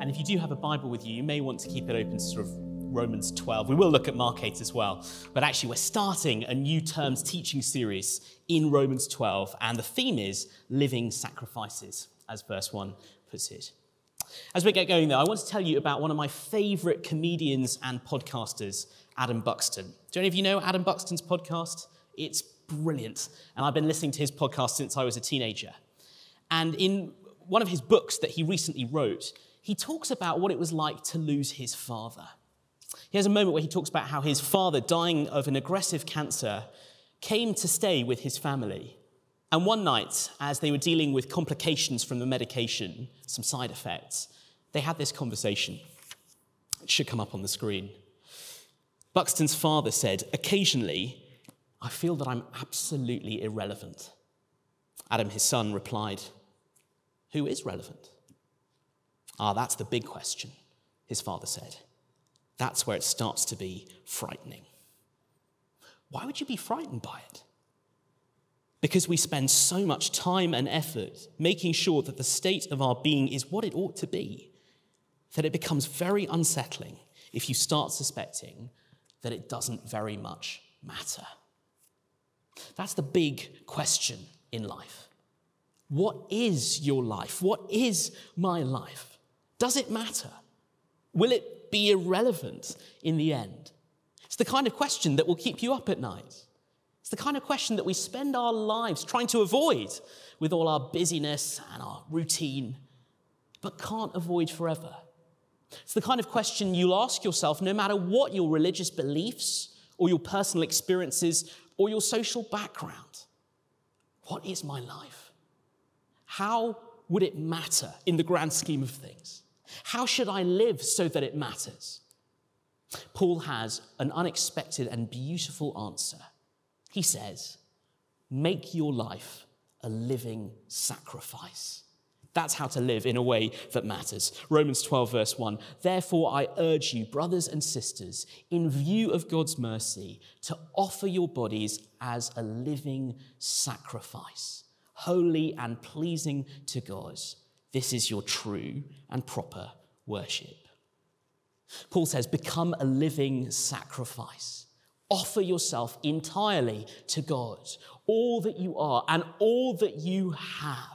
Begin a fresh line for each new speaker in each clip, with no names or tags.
And if you do have a Bible with you, you may want to keep it open to sort of Romans 12. We will look at Mark 8 as well. But actually, we're starting a new terms teaching series in Romans 12, and the theme is living sacrifices, as verse 1 puts it. As we get going, though, I want to tell you about one of my favorite comedians and podcasters, Adam Buxton. Do any of you know Adam Buxton's podcast? It's brilliant. And I've been listening to his podcast since I was a teenager. And in one of his books that he recently wrote, he talks about what it was like to lose his father. He has a moment where he talks about how his father, dying of an aggressive cancer, came to stay with his family. And one night, as they were dealing with complications from the medication, some side effects, they had this conversation. It should come up on the screen. Buxton's father said, Occasionally, I feel that I'm absolutely irrelevant. Adam, his son, replied, Who is relevant? Ah, that's the big question, his father said. That's where it starts to be frightening. Why would you be frightened by it? Because we spend so much time and effort making sure that the state of our being is what it ought to be, that it becomes very unsettling if you start suspecting that it doesn't very much matter. That's the big question in life. What is your life? What is my life? Does it matter? Will it be irrelevant in the end? It's the kind of question that will keep you up at night. It's the kind of question that we spend our lives trying to avoid with all our busyness and our routine, but can't avoid forever. It's the kind of question you'll ask yourself no matter what your religious beliefs or your personal experiences or your social background. What is my life? How would it matter in the grand scheme of things? How should I live so that it matters? Paul has an unexpected and beautiful answer. He says, Make your life a living sacrifice. That's how to live in a way that matters. Romans 12, verse 1. Therefore, I urge you, brothers and sisters, in view of God's mercy, to offer your bodies as a living sacrifice, holy and pleasing to God. This is your true and proper worship. Paul says, Become a living sacrifice. Offer yourself entirely to God, all that you are and all that you have,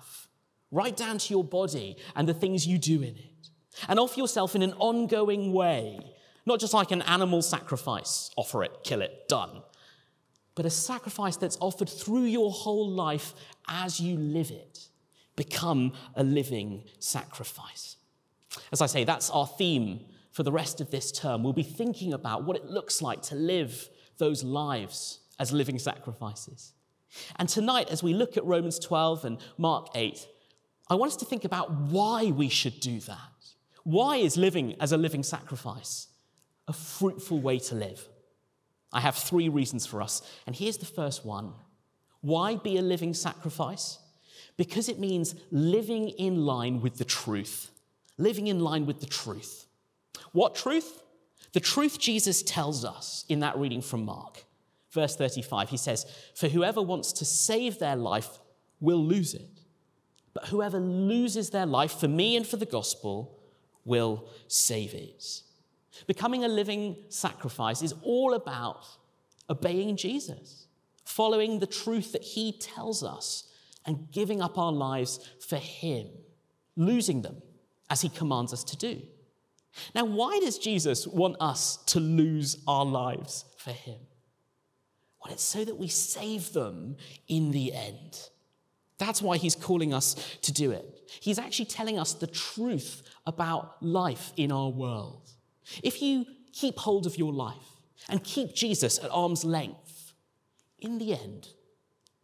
right down to your body and the things you do in it. And offer yourself in an ongoing way, not just like an animal sacrifice offer it, kill it, done, but a sacrifice that's offered through your whole life as you live it become a living sacrifice. As I say, that's our theme for the rest of this term. We'll be thinking about what it looks like to live those lives as living sacrifices. And tonight, as we look at Romans 12 and Mark 8, I want us to think about why we should do that. Why is living as a living sacrifice a fruitful way to live? I have three reasons for us, and here's the first one. Why be a living sacrifice? Because it means living in line with the truth. Living in line with the truth. What truth? The truth Jesus tells us in that reading from Mark. Verse 35, he says, For whoever wants to save their life will lose it. But whoever loses their life for me and for the gospel will save it. Becoming a living sacrifice is all about obeying Jesus, following the truth that he tells us and giving up our lives for Him, losing them as He commands us to do. Now, why does Jesus want us to lose our lives for Him? Well, it's so that we save them in the end. That's why He's calling us to do it. He's actually telling us the truth about life in our world. If you keep hold of your life and keep Jesus at arm's length, in the end,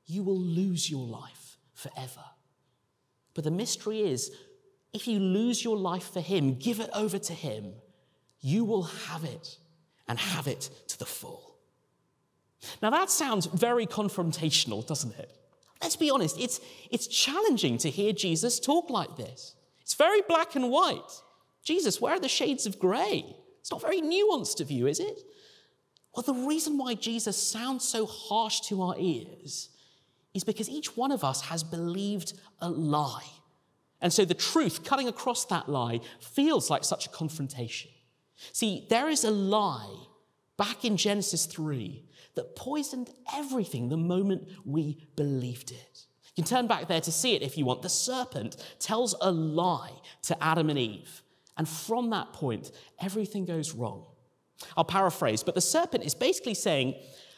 you will lose your life forever. But the mystery is if you lose your life for Him, give it over to Him, you will have it and have it to the full. Now, that sounds very confrontational, doesn't it? Let's be honest, it's, it's challenging to hear Jesus talk like this. It's very black and white. Jesus, where are the shades of grey? It's not very nuanced of you, is it? Well, the reason why Jesus sounds so harsh to our ears is because each one of us has believed a lie. And so the truth cutting across that lie feels like such a confrontation. See, there is a lie back in Genesis 3 that poisoned everything the moment we believed it. You can turn back there to see it if you want. The serpent tells a lie to Adam and Eve. And from that point, everything goes wrong. I'll paraphrase, but the serpent is basically saying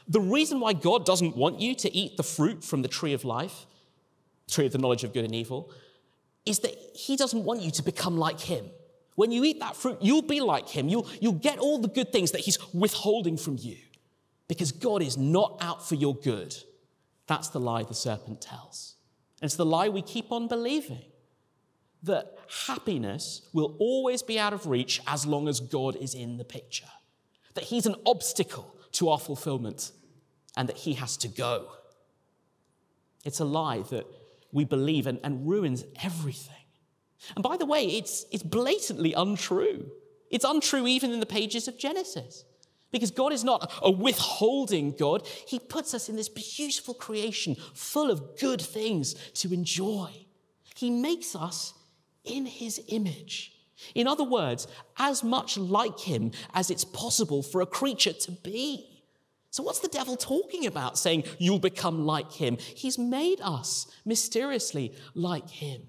the reason why God doesn't want you to eat the fruit from the tree of life, tree of the knowledge of good and evil, is that he doesn't want you to become like him. When you eat that fruit, you'll be like him. You'll, you'll get all the good things that he's withholding from you because God is not out for your good. That's the lie the serpent tells. And it's the lie we keep on believing that happiness will always be out of reach as long as God is in the picture, that he's an obstacle to our fulfillment, and that he has to go. It's a lie that we believe and, and ruins everything. And by the way, it's, it's blatantly untrue. It's untrue even in the pages of Genesis. Because God is not a withholding God. He puts us in this beautiful creation full of good things to enjoy. He makes us in His image. In other words, as much like Him as it's possible for a creature to be. So, what's the devil talking about saying you'll become like Him? He's made us mysteriously like Him.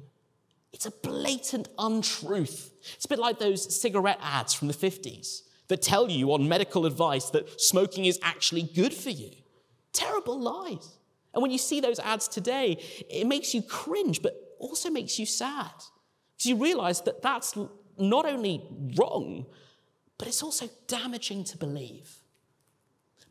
It's a blatant untruth. It's a bit like those cigarette ads from the 50s that tell you on medical advice that smoking is actually good for you. Terrible lies. And when you see those ads today, it makes you cringe, but also makes you sad. Because you realize that that's not only wrong, but it's also damaging to believe.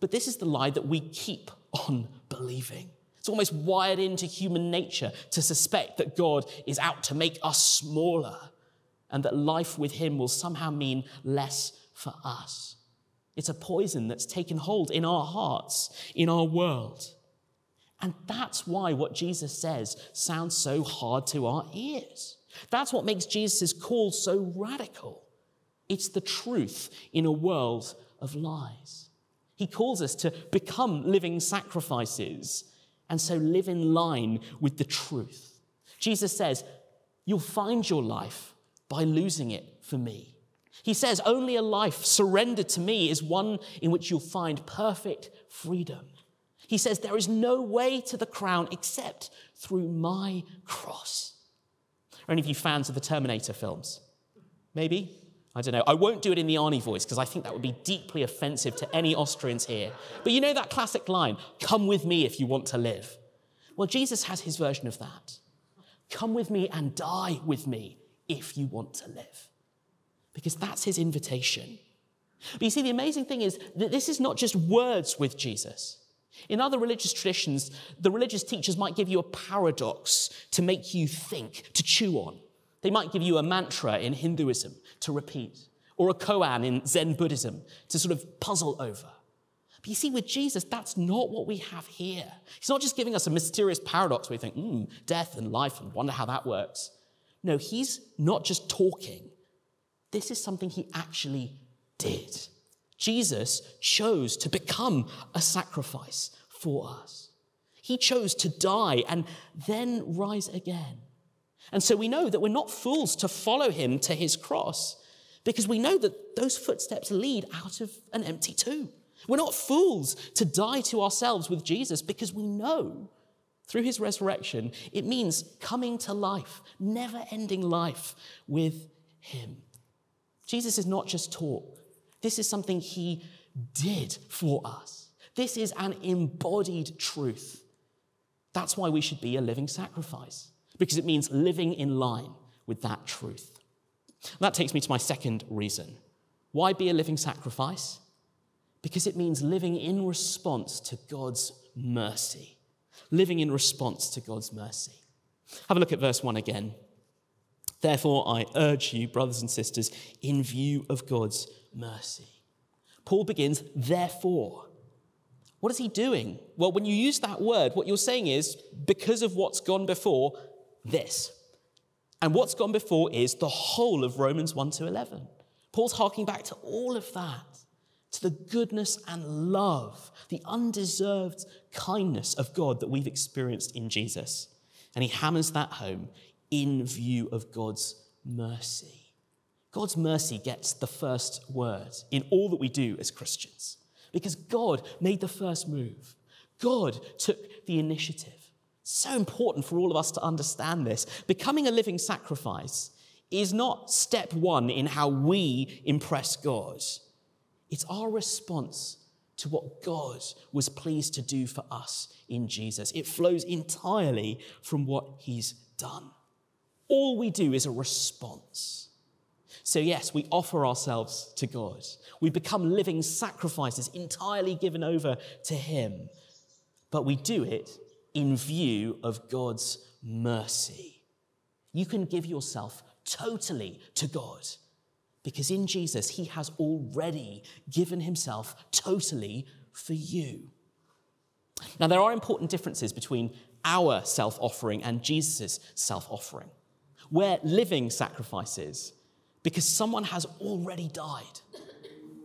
But this is the lie that we keep on believing. It's almost wired into human nature to suspect that God is out to make us smaller and that life with Him will somehow mean less for us. It's a poison that's taken hold in our hearts, in our world. And that's why what Jesus says sounds so hard to our ears. That's what makes Jesus' call so radical. It's the truth in a world of lies. He calls us to become living sacrifices and so live in line with the truth. Jesus says, You'll find your life by losing it for me. He says, Only a life surrendered to me is one in which you'll find perfect freedom. He says, There is no way to the crown except through my cross. Are any of you fans of the Terminator films? Maybe? I don't know. I won't do it in the Arnie voice because I think that would be deeply offensive to any Austrians here. But you know that classic line, come with me if you want to live. Well, Jesus has his version of that. Come with me and die with me if you want to live because that's his invitation. But you see, the amazing thing is that this is not just words with Jesus. In other religious traditions, the religious teachers might give you a paradox to make you think, to chew on. They might give you a mantra in Hinduism to repeat, or a koan in Zen Buddhism to sort of puzzle over. But you see, with Jesus, that's not what we have here. He's not just giving us a mysterious paradox where we think, hmm, death and life, and wonder how that works. No, he's not just talking, this is something he actually did. Jesus chose to become a sacrifice for us. He chose to die and then rise again. And so we know that we're not fools to follow him to his cross because we know that those footsteps lead out of an empty tomb. We're not fools to die to ourselves with Jesus because we know through his resurrection it means coming to life, never ending life with him. Jesus is not just talk, this is something he did for us. This is an embodied truth. That's why we should be a living sacrifice, because it means living in line with that truth. that takes me to my second reason. Why be a living sacrifice? Because it means living in response to God's mercy. Living in response to God's mercy. Have a look at verse 1 again. Therefore, I urge you, brothers and sisters, in view of God's mercy. Paul begins, therefore. What is he doing? Well, when you use that word, what you're saying is, because of what's gone before, this. And what's gone before is the whole of Romans 1 to 11. Paul's harking back to all of that to the goodness and love, the undeserved kindness of God that we've experienced in Jesus. And he hammers that home in view of God's mercy. God's mercy gets the first word in all that we do as Christians because God made the first move. God took the initiative. So important for all of us to understand this. Becoming a living sacrifice is not step one in how we impress God. It's our response to what God was pleased to do for us in Jesus. It flows entirely from what he's done. All we do is a response. So, yes, we offer ourselves to God. We become living sacrifices entirely given over to him. But we do it in view of God's mercy. You can give yourself totally to God because in Jesus, he has already given himself totally for you. Now, there are important differences between our self offering and Jesus' self offering. We're living sacrifices because someone has already died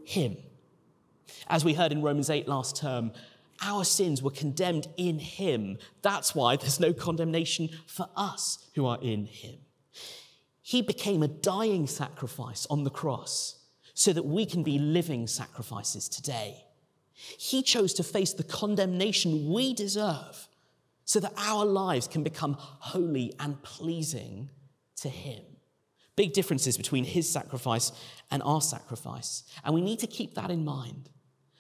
him. As we heard in Romans 8 last term, our sins were condemned in him. That's why there's no condemnation for us who are in him. He became a dying sacrifice on the cross so that we can be living sacrifices today. He chose to face the condemnation we deserve so that our lives can become holy and pleasing to Him. Big differences between His sacrifice and our sacrifice. And we need to keep that in mind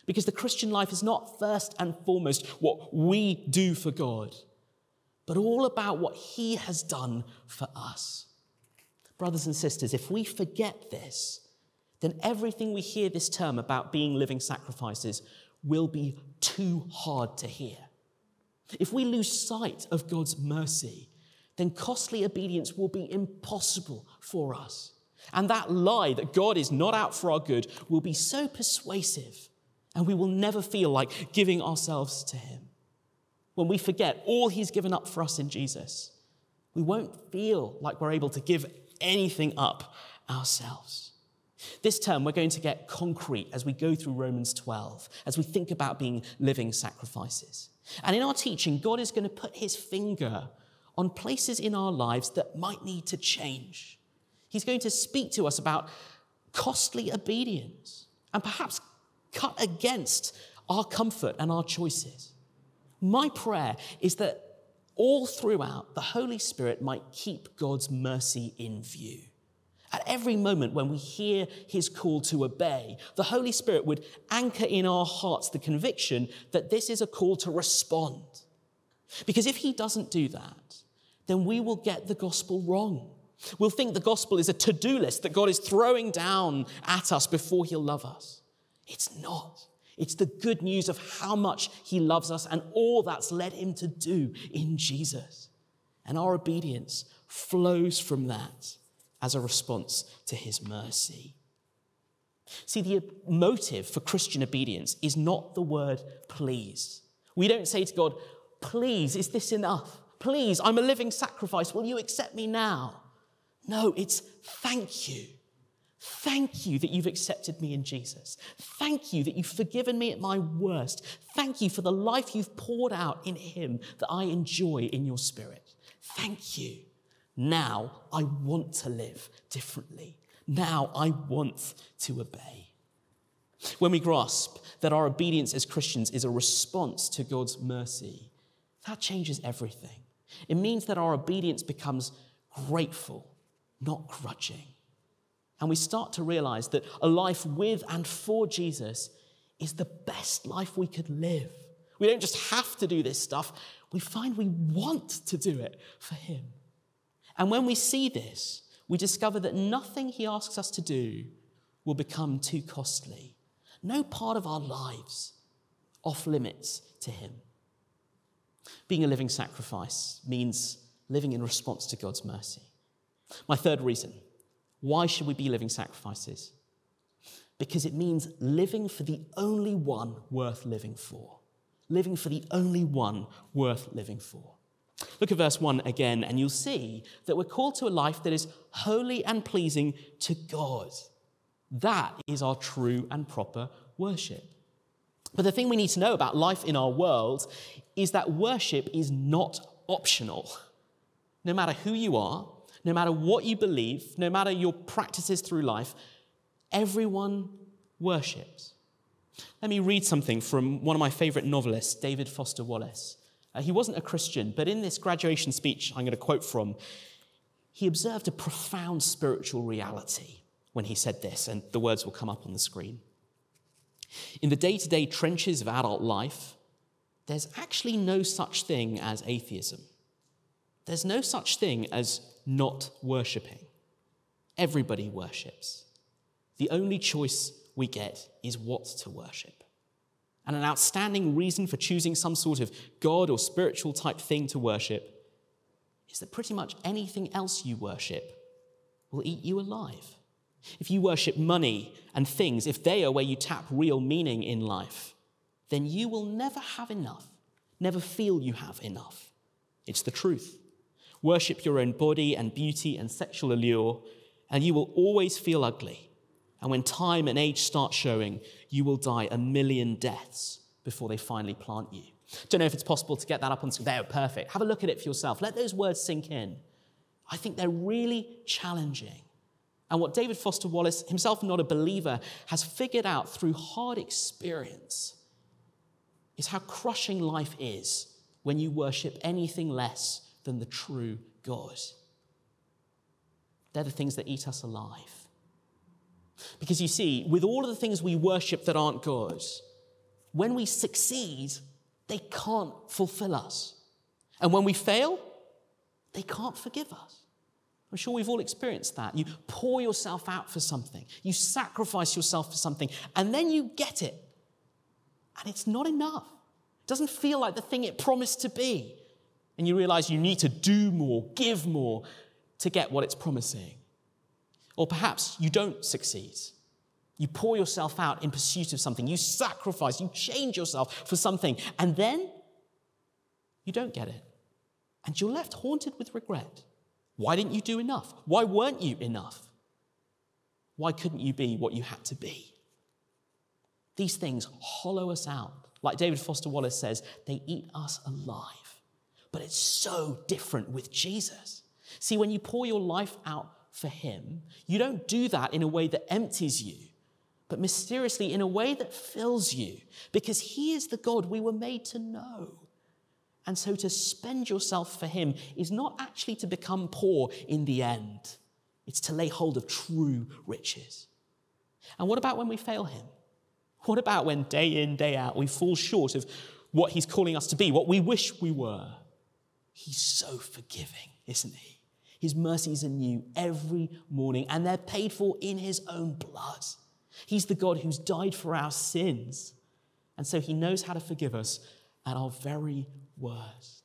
because the Christian life is not first and foremost what we do for God, but all about what He has done for us. Brothers and sisters, if we forget this, then everything we hear this term about being living sacrifices will be too hard to hear. If we lose sight of God's mercy, then costly obedience will be impossible for us. And that lie that God is not out for our good will be so persuasive, and we will never feel like giving ourselves to Him. When we forget all He's given up for us in Jesus, we won't feel like we're able to give anything up ourselves. This term, we're going to get concrete as we go through Romans 12, as we think about being living sacrifices. And in our teaching, God is going to put his finger on places in our lives that might need to change. He's going to speak to us about costly obedience and perhaps cut against our comfort and our choices. My prayer is that all throughout, the Holy Spirit might keep God's mercy in view. At every moment when we hear his call to obey, the Holy Spirit would anchor in our hearts the conviction that this is a call to respond. Because if he doesn't do that, then we will get the gospel wrong. We'll think the gospel is a to do list that God is throwing down at us before he'll love us. It's not. It's the good news of how much he loves us and all that's led him to do in Jesus. And our obedience flows from that as a response to his mercy. See, the motive for Christian obedience is not the word please. We don't say to God, please, is this enough? Please, I'm a living sacrifice. Will you accept me now? No, it's thank you. Thank you that you've accepted me in Jesus. Thank you that you've forgiven me at my worst. Thank you for the life you've poured out in Him that I enjoy in your spirit. Thank you. Now I want to live differently. Now I want to obey. When we grasp that our obedience as Christians is a response to God's mercy, that changes everything. It means that our obedience becomes grateful, not grudging. And we start to realize that a life with and for Jesus is the best life we could live. We don't just have to do this stuff, we find we want to do it for Him. And when we see this, we discover that nothing He asks us to do will become too costly. No part of our lives off limits to Him. Being a living sacrifice means living in response to God's mercy. My third reason why should we be living sacrifices? Because it means living for the only one worth living for. Living for the only one worth living for. Look at verse 1 again, and you'll see that we're called to a life that is holy and pleasing to God. That is our true and proper worship. But the thing we need to know about life in our world is that worship is not optional. No matter who you are, no matter what you believe, no matter your practices through life, everyone worships. Let me read something from one of my favorite novelists, David Foster Wallace. Uh, he wasn't a Christian, but in this graduation speech I'm going to quote from, he observed a profound spiritual reality when he said this, and the words will come up on the screen. In the day to day trenches of adult life, there's actually no such thing as atheism. There's no such thing as not worshipping. Everybody worships. The only choice we get is what to worship. And an outstanding reason for choosing some sort of God or spiritual type thing to worship is that pretty much anything else you worship will eat you alive. If you worship money and things, if they are where you tap real meaning in life, then you will never have enough, never feel you have enough. It's the truth. Worship your own body and beauty and sexual allure, and you will always feel ugly. And when time and age start showing, you will die a million deaths before they finally plant you. Don't know if it's possible to get that up on screen. They're perfect. Have a look at it for yourself. Let those words sink in. I think they're really challenging. And what David Foster Wallace, himself not a believer, has figured out through hard experience is how crushing life is when you worship anything less than the true God. They're the things that eat us alive. Because you see, with all of the things we worship that aren't God, when we succeed, they can't fulfill us. And when we fail, they can't forgive us. I'm sure we've all experienced that. You pour yourself out for something, you sacrifice yourself for something, and then you get it. And it's not enough. It doesn't feel like the thing it promised to be. And you realize you need to do more, give more to get what it's promising. Or perhaps you don't succeed. You pour yourself out in pursuit of something, you sacrifice, you change yourself for something, and then you don't get it. And you're left haunted with regret. Why didn't you do enough? Why weren't you enough? Why couldn't you be what you had to be? These things hollow us out. Like David Foster Wallace says, they eat us alive. But it's so different with Jesus. See, when you pour your life out for Him, you don't do that in a way that empties you, but mysteriously in a way that fills you, because He is the God we were made to know. And so to spend yourself for Him is not actually to become poor in the end, it's to lay hold of true riches. And what about when we fail Him? What about when day in, day out, we fall short of what He's calling us to be, what we wish we were? He's so forgiving, isn't He? His mercies are new every morning, and they're paid for in His own blood. He's the God who's died for our sins. And so He knows how to forgive us at our very worst.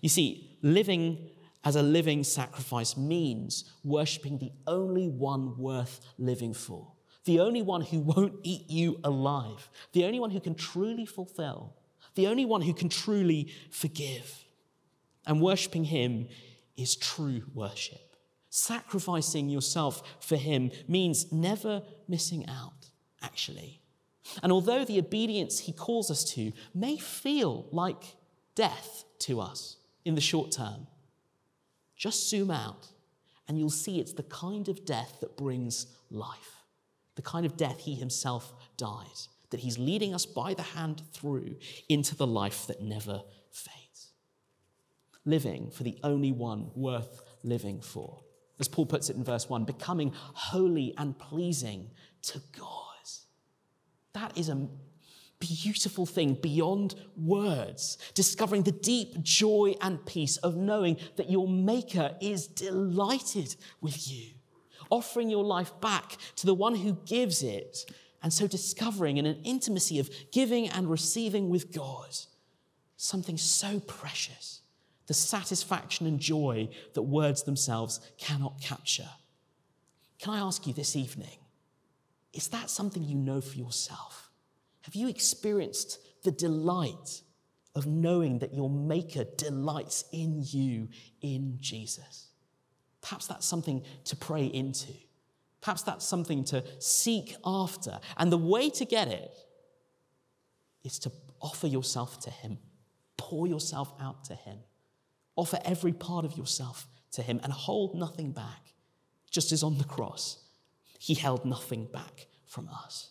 You see, living as a living sacrifice means worshipping the only one worth living for, the only one who won't eat you alive, the only one who can truly fulfill, the only one who can truly forgive. And worshipping him is true worship. Sacrificing yourself for him means never missing out, actually. And although the obedience he calls us to may feel like death to us in the short term, just zoom out and you'll see it's the kind of death that brings life, the kind of death he himself died, that he's leading us by the hand through into the life that never fades. Living for the only one worth living for. As Paul puts it in verse 1, becoming holy and pleasing to God. That is a beautiful thing beyond words, discovering the deep joy and peace of knowing that your Maker is delighted with you, offering your life back to the one who gives it, and so discovering in an intimacy of giving and receiving with God something so precious, the satisfaction and joy that words themselves cannot capture. Can I ask you this evening? Is that something you know for yourself? Have you experienced the delight of knowing that your Maker delights in you in Jesus? Perhaps that's something to pray into. Perhaps that's something to seek after. And the way to get it is to offer yourself to Him, pour yourself out to Him, offer every part of yourself to Him, and hold nothing back, just as on the cross, He held nothing back from us.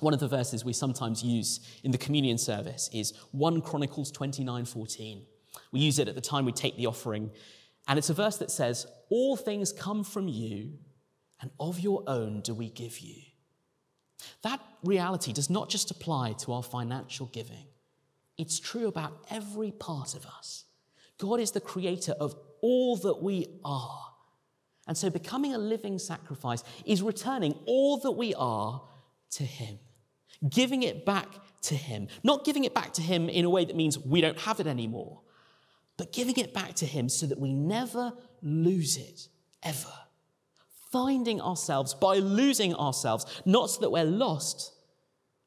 One of the verses we sometimes use in the communion service is 1 Chronicles 29 14. We use it at the time we take the offering, and it's a verse that says, All things come from you, and of your own do we give you. That reality does not just apply to our financial giving, it's true about every part of us. God is the creator of all that we are. And so becoming a living sacrifice is returning all that we are to Him giving it back to Him. Not giving it back to Him in a way that means we don't have it anymore, but giving it back to Him so that we never lose it, ever. Finding ourselves by losing ourselves, not so that we're lost,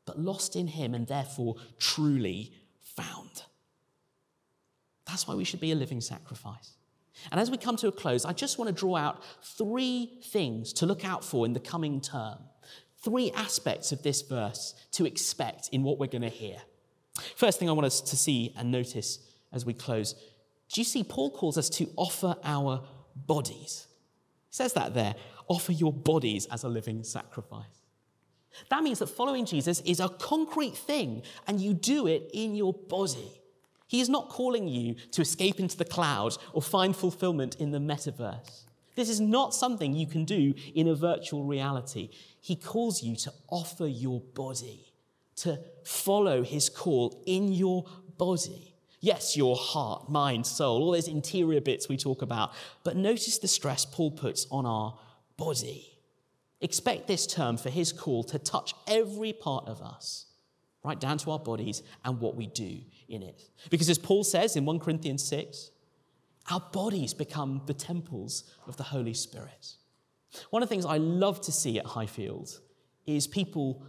but lost in Him and therefore truly found. That's why we should be a living sacrifice. And as we come to a close, I just want to draw out three things to look out for in the coming term three aspects of this verse to expect in what we're going to hear. First thing I want us to see and notice as we close do you see Paul calls us to offer our bodies? He says that there offer your bodies as a living sacrifice. That means that following Jesus is a concrete thing and you do it in your body. He is not calling you to escape into the cloud or find fulfillment in the metaverse. This is not something you can do in a virtual reality. He calls you to offer your body, to follow his call in your body. Yes, your heart, mind, soul, all those interior bits we talk about. But notice the stress Paul puts on our body. Expect this term for his call to touch every part of us, right down to our bodies and what we do in it. Because as Paul says in 1 Corinthians 6, our bodies become the temples of the Holy Spirit. One of the things I love to see at Highfield is people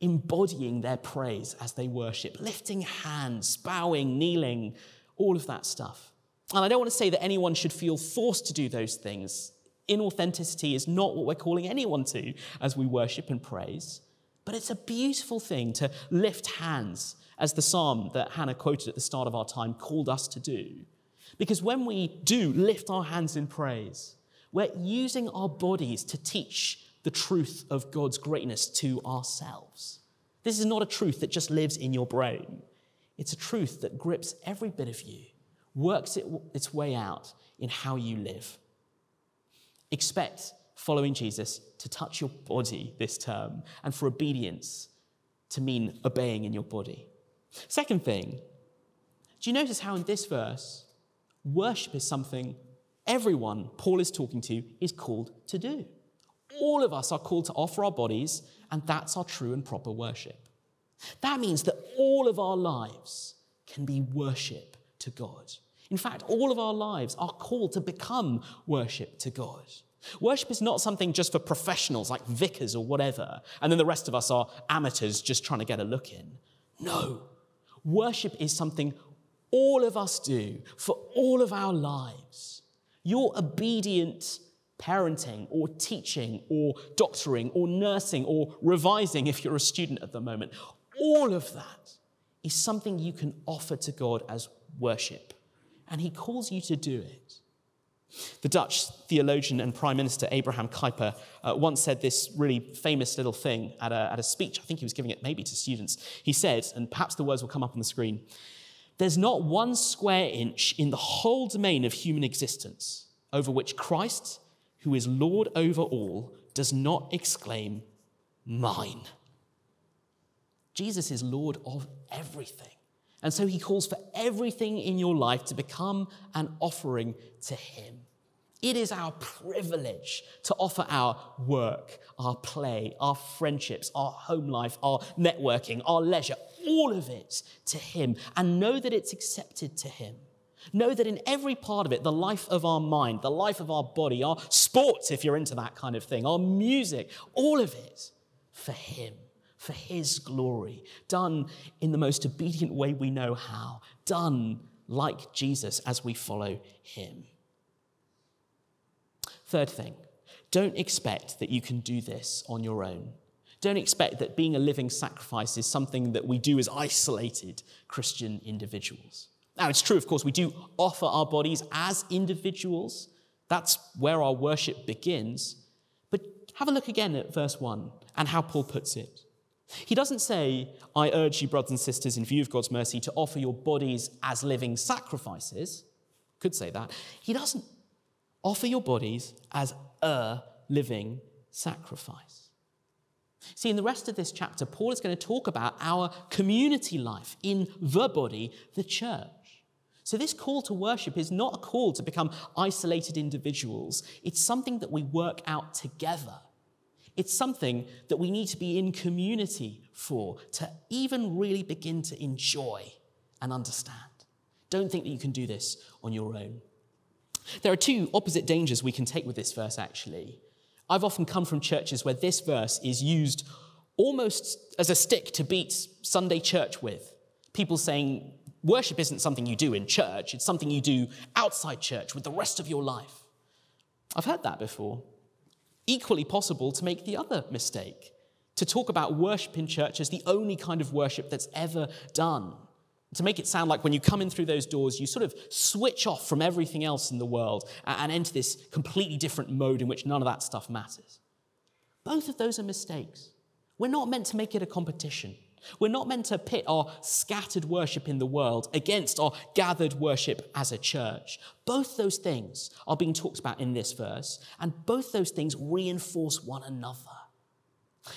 embodying their praise as they worship, lifting hands, bowing, kneeling, all of that stuff. And I don't want to say that anyone should feel forced to do those things. Inauthenticity is not what we're calling anyone to as we worship and praise. But it's a beautiful thing to lift hands, as the psalm that Hannah quoted at the start of our time called us to do. Because when we do lift our hands in praise, we're using our bodies to teach the truth of God's greatness to ourselves. This is not a truth that just lives in your brain. It's a truth that grips every bit of you, works it, its way out in how you live. Expect following Jesus to touch your body this term and for obedience to mean obeying in your body. Second thing, do you notice how in this verse Worship is something everyone Paul is talking to is called to do. All of us are called to offer our bodies, and that's our true and proper worship. That means that all of our lives can be worship to God. In fact, all of our lives are called to become worship to God. Worship is not something just for professionals like vicars or whatever, and then the rest of us are amateurs just trying to get a look in. No. Worship is something all of us do for all of our lives. Your obedient parenting or teaching or doctoring or nursing or revising if you're a student at the moment, all of that is something you can offer to God as worship. And He calls you to do it. The Dutch theologian and Prime Minister Abraham Kuyper uh, once said this really famous little thing at a, at a speech. I think he was giving it maybe to students. He said, and perhaps the words will come up on the screen there's not one square inch in the whole domain of human existence over which Christ, who is Lord over all, does not exclaim, Mine. Jesus is Lord of everything. And so he calls for everything in your life to become an offering to him. It is our privilege to offer our work, our play, our friendships, our home life, our networking, our leisure, all of it to Him and know that it's accepted to Him. Know that in every part of it, the life of our mind, the life of our body, our sports, if you're into that kind of thing, our music, all of it for Him, for His glory, done in the most obedient way we know how, done like Jesus as we follow Him. Third thing, don't expect that you can do this on your own. Don't expect that being a living sacrifice is something that we do as isolated Christian individuals. Now, it's true, of course, we do offer our bodies as individuals. That's where our worship begins. But have a look again at verse 1 and how Paul puts it. He doesn't say, I urge you, brothers and sisters, in view of God's mercy, to offer your bodies as living sacrifices. Could say that. He doesn't offer your bodies as a living sacrifice. See, in the rest of this chapter, Paul is going to talk about our community life in the body, the church. So, this call to worship is not a call to become isolated individuals, it's something that we work out together. It's something that we need to be in community for to even really begin to enjoy and understand. Don't think that you can do this on your own. There are two opposite dangers we can take with this verse, actually. I've often come from churches where this verse is used almost as a stick to beat Sunday church with. People saying, worship isn't something you do in church, it's something you do outside church with the rest of your life. I've heard that before. Equally possible to make the other mistake, to talk about worship in church as the only kind of worship that's ever done to make it sound like when you come in through those doors, you sort of switch off from everything else in the world and enter this completely different mode in which none of that stuff matters. Both of those are mistakes. We're not meant to make it a competition. We're not meant to pit our scattered worship in the world against our gathered worship as a church. Both those things are being talked about in this verse, and both those things reinforce one another.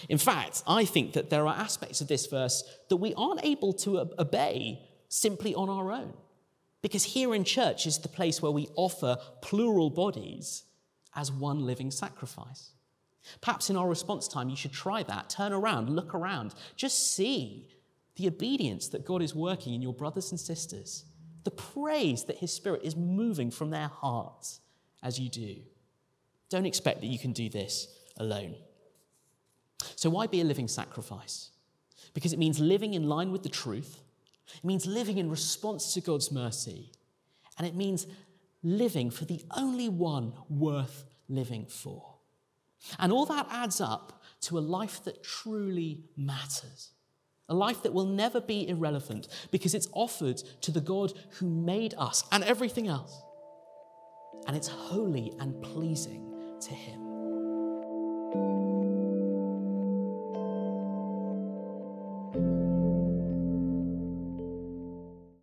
In fact, I think that there are aspects of this verse that we aren't able to obey simply on our own. Because here in church is the place where we offer plural bodies as one living sacrifice. Perhaps in our response time, you should try that. Turn around, look around, just see the obedience that God is working in your brothers and sisters, the praise that His Spirit is moving from their hearts as you do. Don't expect that you can do this alone. So, why be a living sacrifice? Because it means living in line with the truth, it means living in response to God's mercy, and it means living for the only one worth living for. And all that adds up to a life that truly matters. A life that will never be irrelevant because it's offered to the God who made us and everything else. And it's holy and pleasing to Him.